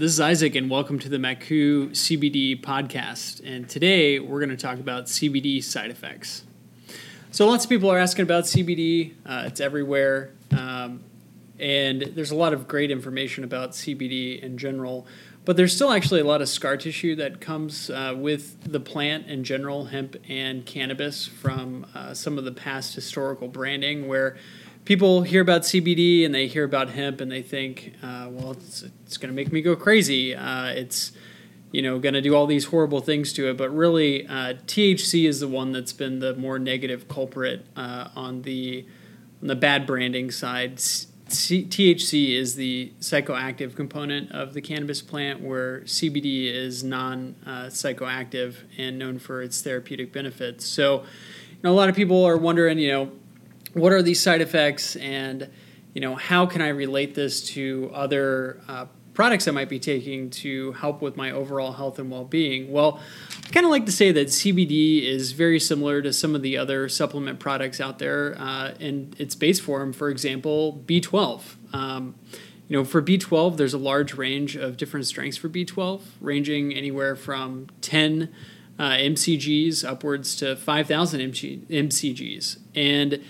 This is Isaac, and welcome to the Maku CBD podcast. And today we're going to talk about CBD side effects. So, lots of people are asking about CBD, uh, it's everywhere. Um, and there's a lot of great information about CBD in general, but there's still actually a lot of scar tissue that comes uh, with the plant in general, hemp and cannabis, from uh, some of the past historical branding where people hear about CBD and they hear about hemp and they think, uh, well, it's, it's going to make me go crazy. Uh, it's you know going to do all these horrible things to it, but really uh, THC is the one that's been the more negative culprit uh, on the on the bad branding side. C- THC is the psychoactive component of the cannabis plant, where CBD is non uh, psychoactive and known for its therapeutic benefits. So, a lot of people are wondering, you know, what are these side effects? And you know how can i relate this to other uh, products i might be taking to help with my overall health and well-being? Well i kind of like to say that cbd is very similar to some of the other supplement products out there uh, in its base form. For example b12 um, you know for b12 there's a large range of different strengths for b12 ranging anywhere from 10 uh, mcgs upwards to 5000 mcgs and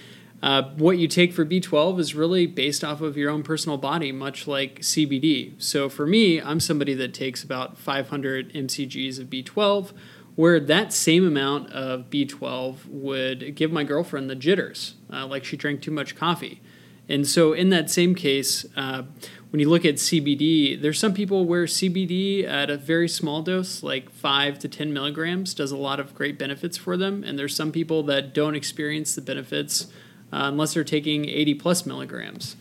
uh, what you take for B12 is really based off of your own personal body, much like CBD. So for me, I'm somebody that takes about 500 mcgs of B12, where that same amount of B12 would give my girlfriend the jitters, uh, like she drank too much coffee. And so, in that same case, uh, when you look at CBD, there's some people where CBD at a very small dose, like 5 to 10 milligrams, does a lot of great benefits for them. And there's some people that don't experience the benefits uh, unless they're taking 80 plus milligrams.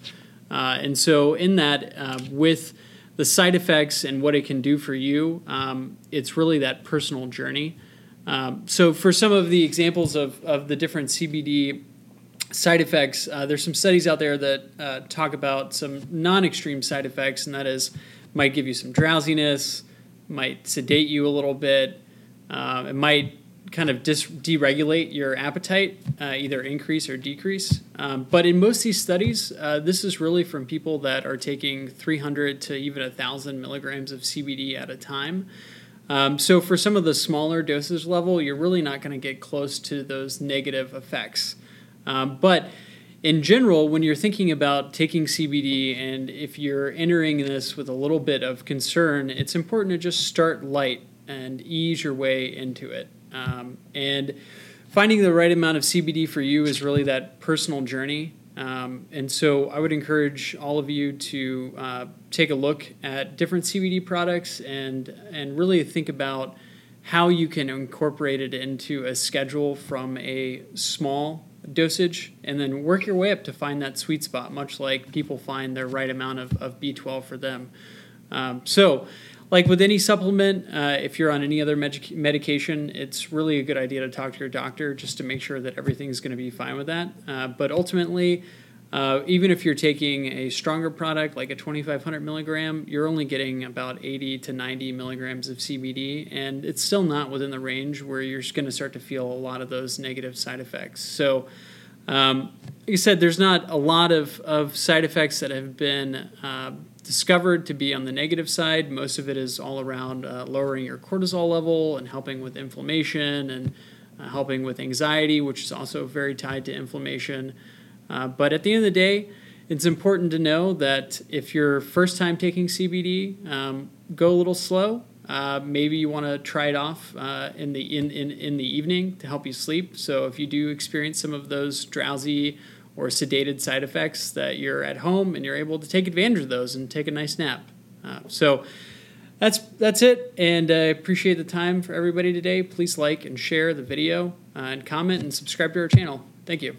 Uh, and so, in that, uh, with the side effects and what it can do for you, um, it's really that personal journey. Um, so, for some of the examples of, of the different CBD side effects, uh, there's some studies out there that uh, talk about some non extreme side effects, and that is might give you some drowsiness, might sedate you a little bit, uh, it might kind of dis- deregulate your appetite, uh, either increase or decrease. Um, but in most of these studies, uh, this is really from people that are taking 300 to even 1,000 milligrams of CBD at a time. Um, so for some of the smaller dosage level, you're really not going to get close to those negative effects. Um, but in general, when you're thinking about taking CBD and if you're entering this with a little bit of concern, it's important to just start light and ease your way into it. Um, and finding the right amount of CBD for you is really that personal journey. Um, and so I would encourage all of you to uh, take a look at different CBD products and and really think about how you can incorporate it into a schedule from a small dosage and then work your way up to find that sweet spot, much like people find their right amount of, of B12 for them. Um, so like with any supplement, uh, if you're on any other med- medication, it's really a good idea to talk to your doctor just to make sure that everything's going to be fine with that. Uh, but ultimately, uh, even if you're taking a stronger product like a 2500 milligram, you're only getting about 80 to 90 milligrams of CBD, and it's still not within the range where you're going to start to feel a lot of those negative side effects. So, um, like I said, there's not a lot of, of side effects that have been uh, discovered to be on the negative side. Most of it is all around uh, lowering your cortisol level and helping with inflammation and uh, helping with anxiety, which is also very tied to inflammation. Uh, but at the end of the day, it's important to know that if you're first time taking CBD, um, go a little slow. Uh, maybe you want to try it off uh, in the in, in, in the evening to help you sleep. So if you do experience some of those drowsy or sedated side effects that you're at home and you're able to take advantage of those and take a nice nap. Uh, so that's that's it, and I appreciate the time for everybody today. Please like and share the video uh, and comment and subscribe to our channel. Thank you.